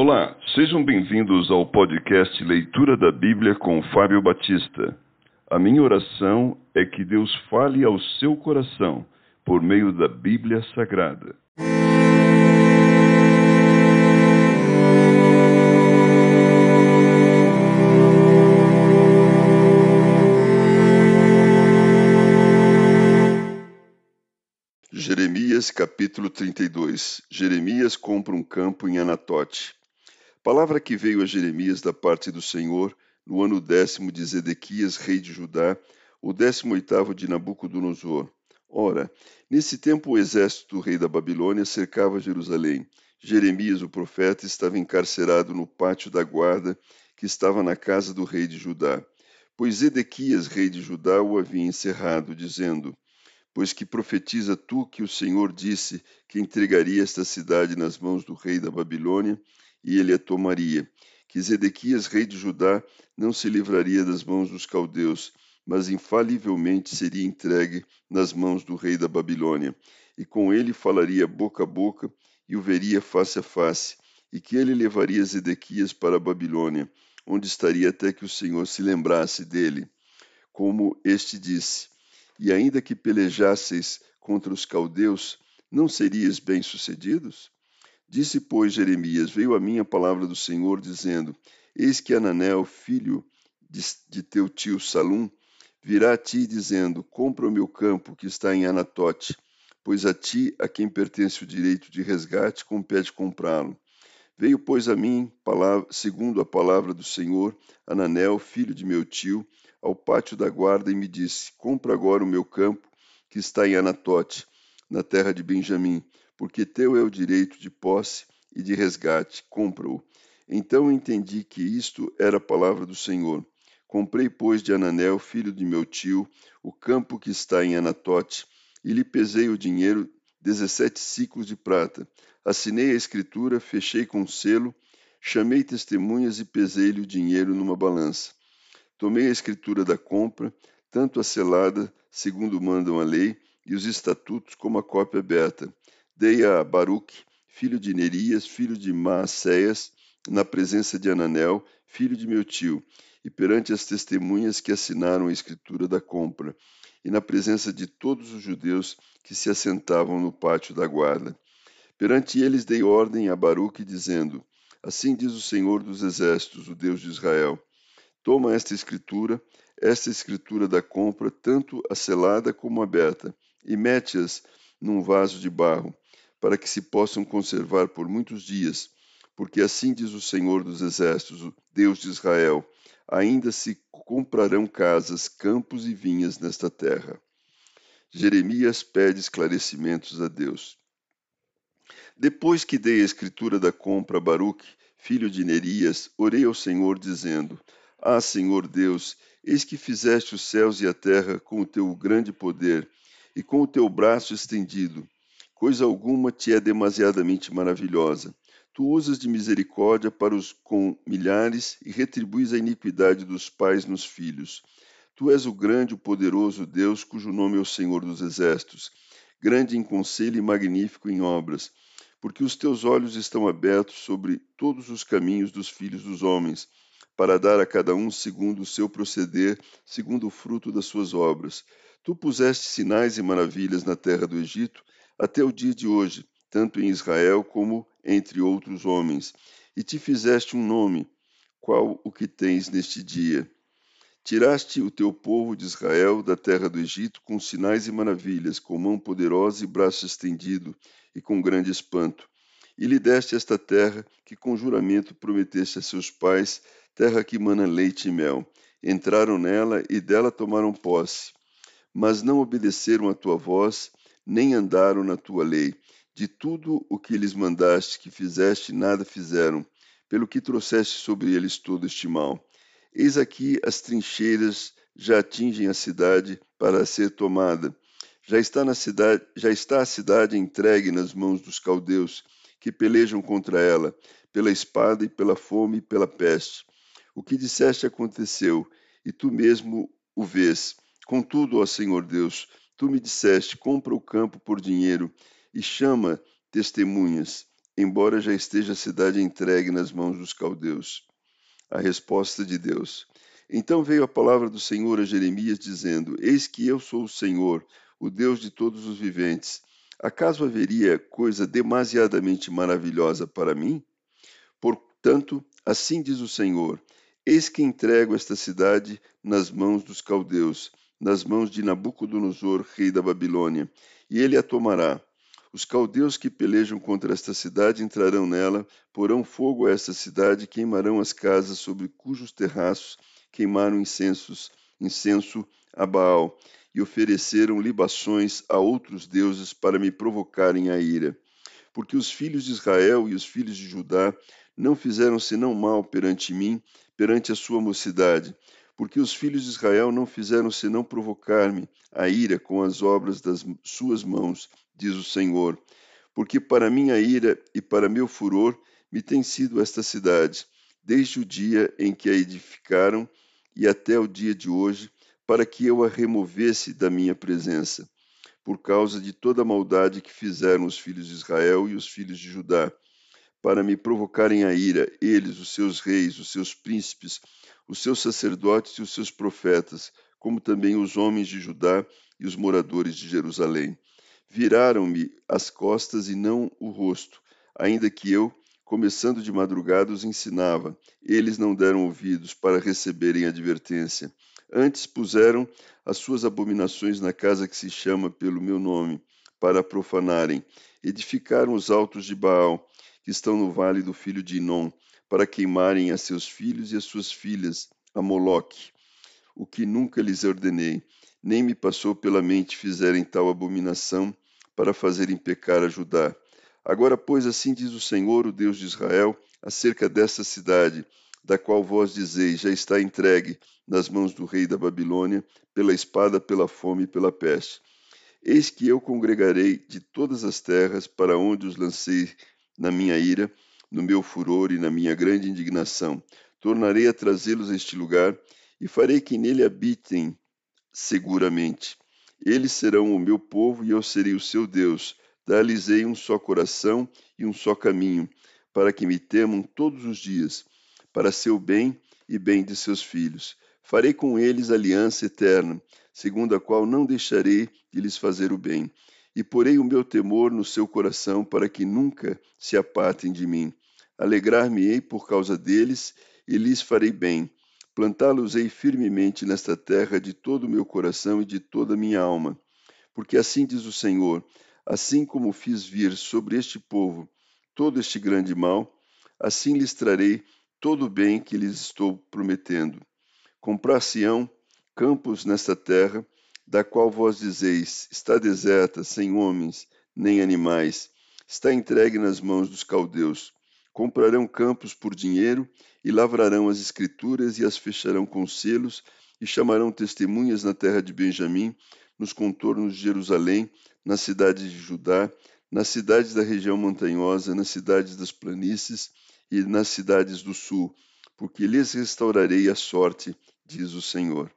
Olá, sejam bem-vindos ao podcast Leitura da Bíblia com Fábio Batista. A minha oração é que Deus fale ao seu coração por meio da Bíblia Sagrada. Jeremias capítulo 32 Jeremias compra um campo em Anatote. Palavra que veio a Jeremias da parte do Senhor no ano décimo de Zedequias, rei de Judá, o décimo oitavo de Nabucodonosor. Ora, nesse tempo o exército do rei da Babilônia cercava Jerusalém. Jeremias, o profeta, estava encarcerado no pátio da guarda que estava na casa do rei de Judá. Pois Zedequias, rei de Judá, o havia encerrado, dizendo: Pois que profetiza tu que o Senhor disse que entregaria esta cidade nas mãos do rei da Babilônia, e ele a tomaria. Que Zedequias, rei de Judá, não se livraria das mãos dos caldeus, mas infalivelmente seria entregue nas mãos do rei da Babilônia, e com ele falaria boca a boca e o veria face a face, e que ele levaria Zedequias para a Babilônia, onde estaria até que o Senhor se lembrasse dele. Como este disse: E ainda que pelejasseis contra os caldeus, não serias bem-sucedidos? Disse, pois, Jeremias: Veio a mim a palavra do Senhor, dizendo: Eis que Ananel, filho de, de teu tio Salum, virá a ti, dizendo: Compra o meu campo que está em Anatote, pois a ti, a quem pertence o direito de resgate, compete comprá-lo. Veio, pois, a mim, palavra, segundo a palavra do Senhor, Ananel, filho de meu tio, ao pátio da guarda, e me disse: Compra agora o meu campo que está em Anatote, na terra de Benjamim, porque teu é o direito de posse e de resgate, compra-o. Então entendi que isto era a palavra do Senhor. Comprei, pois, de Ananel, filho de meu tio, o campo que está em Anatote, e lhe pesei o dinheiro, dezessete ciclos de prata. Assinei a escritura, fechei com selo, chamei testemunhas e pesei-lhe o dinheiro numa balança. Tomei a escritura da compra, tanto a selada, segundo mandam a lei, e os estatutos, como a cópia aberta dei a Baruque, filho de Nerias, filho de Maacéias, na presença de Ananel, filho de meu tio, e perante as testemunhas que assinaram a escritura da compra, e na presença de todos os judeus que se assentavam no pátio da guarda. Perante eles dei ordem a Baruque, dizendo: Assim diz o Senhor dos Exércitos, o Deus de Israel: Toma esta escritura, esta escritura da compra, tanto a selada como aberta, e mete-as num vaso de barro, para que se possam conservar por muitos dias, porque assim diz o Senhor dos Exércitos, o Deus de Israel: ainda se comprarão casas, campos e vinhas nesta terra. Jeremias pede esclarecimentos a Deus. Depois que dei a escritura da compra a Baruque, filho de Nerias, orei ao Senhor, dizendo: Ah, Senhor Deus, eis que fizeste os céus e a terra com o teu grande poder e com o teu braço estendido coisa alguma te é demasiadamente maravilhosa. Tu usas de misericórdia para os com milhares e retribuis a iniquidade dos pais nos filhos. Tu és o grande, o poderoso Deus, cujo nome é o Senhor dos Exércitos, grande em conselho e magnífico em obras, porque os teus olhos estão abertos sobre todos os caminhos dos filhos dos homens, para dar a cada um segundo o seu proceder, segundo o fruto das suas obras. Tu puseste sinais e maravilhas na terra do Egito, até o dia de hoje, tanto em Israel como entre outros homens, e te fizeste um nome, qual o que tens neste dia. Tiraste o teu povo de Israel da terra do Egito com sinais e maravilhas, com mão poderosa e braço estendido, e com grande espanto. E lhe deste esta terra que com juramento prometeste a seus pais, terra que mana leite e mel. Entraram nela e dela tomaram posse. Mas não obedeceram à tua voz, nem andaram na tua lei. De tudo o que lhes mandaste que fizeste, nada fizeram, pelo que trouxeste sobre eles todo este mal. Eis aqui as trincheiras já atingem a cidade para ser tomada. Já está, na cidade, já está a cidade entregue nas mãos dos caldeus, que pelejam contra ela, pela espada e pela fome e pela peste. O que disseste aconteceu, e tu mesmo o vês. Contudo, ó Senhor Deus, Tu me disseste: compra o campo por dinheiro e chama testemunhas. embora já esteja a cidade entregue nas mãos dos caldeus? A resposta de Deus. Então veio a palavra do Senhor a Jeremias, dizendo: Eis que eu sou o Senhor, o Deus de todos os viventes. Acaso haveria coisa demasiadamente maravilhosa para mim? Portanto, assim diz o Senhor: Eis que entrego esta cidade nas mãos dos caldeus, nas mãos de Nabucodonosor, rei da Babilônia, e ele a tomará. Os caldeus que pelejam contra esta cidade entrarão nela, porão fogo a esta cidade, queimarão as casas sobre cujos terraços queimaram incensos, incenso a Baal, e ofereceram libações a outros deuses para me provocarem a ira. Porque os filhos de Israel e os filhos de Judá não fizeram senão mal perante mim, perante a sua mocidade, porque os filhos de Israel não fizeram senão provocar-me a ira com as obras das suas mãos, diz o Senhor. Porque para minha ira e para meu furor me tem sido esta cidade, desde o dia em que a edificaram e até o dia de hoje, para que eu a removesse da minha presença, por causa de toda a maldade que fizeram os filhos de Israel e os filhos de Judá, para me provocarem a ira, eles, os seus reis, os seus príncipes, os seus sacerdotes e os seus profetas, como também os homens de Judá e os moradores de Jerusalém. Viraram-me as costas e não o rosto, ainda que eu, começando de madrugada, os ensinava. Eles não deram ouvidos para receberem advertência. Antes puseram as suas abominações na casa que se chama pelo meu nome, para profanarem. Edificaram os altos de Baal, que estão no vale do filho de Inom, para queimarem a seus filhos e as suas filhas, a Moloque, o que nunca lhes ordenei, nem me passou pela mente fizerem tal abominação para fazerem pecar a Judá. Agora, pois, assim diz o Senhor, o Deus de Israel, acerca desta cidade, da qual vós dizeis, já está entregue nas mãos do rei da Babilônia, pela espada, pela fome e pela peste. Eis que eu congregarei de todas as terras para onde os lancei na minha ira, no meu furor e na minha grande indignação. Tornarei a trazê-los a este lugar e farei que nele habitem seguramente. Eles serão o meu povo e eu serei o seu Deus. Dar-lhes-ei um só coração e um só caminho, para que me temam todos os dias, para seu bem e bem de seus filhos. Farei com eles aliança eterna, segundo a qual não deixarei de lhes fazer o bem e porei o meu temor no seu coração para que nunca se apartem de mim. Alegrar-me-ei por causa deles e lhes farei bem. Plantá-los-ei firmemente nesta terra de todo o meu coração e de toda a minha alma. Porque assim diz o Senhor: assim como fiz vir sobre este povo todo este grande mal, assim lhes trarei todo o bem que lhes estou prometendo. Comprar-se-ão campos nesta terra, da qual vós dizeis: está deserta, sem homens nem animais, está entregue nas mãos dos caldeus. Comprarão campos por dinheiro e lavrarão as escrituras e as fecharão com selos e chamarão testemunhas na terra de Benjamim, nos contornos de Jerusalém, nas cidades de Judá, nas cidades da região montanhosa, nas cidades das planícies e nas cidades do sul, porque lhes restaurarei a sorte, diz o Senhor.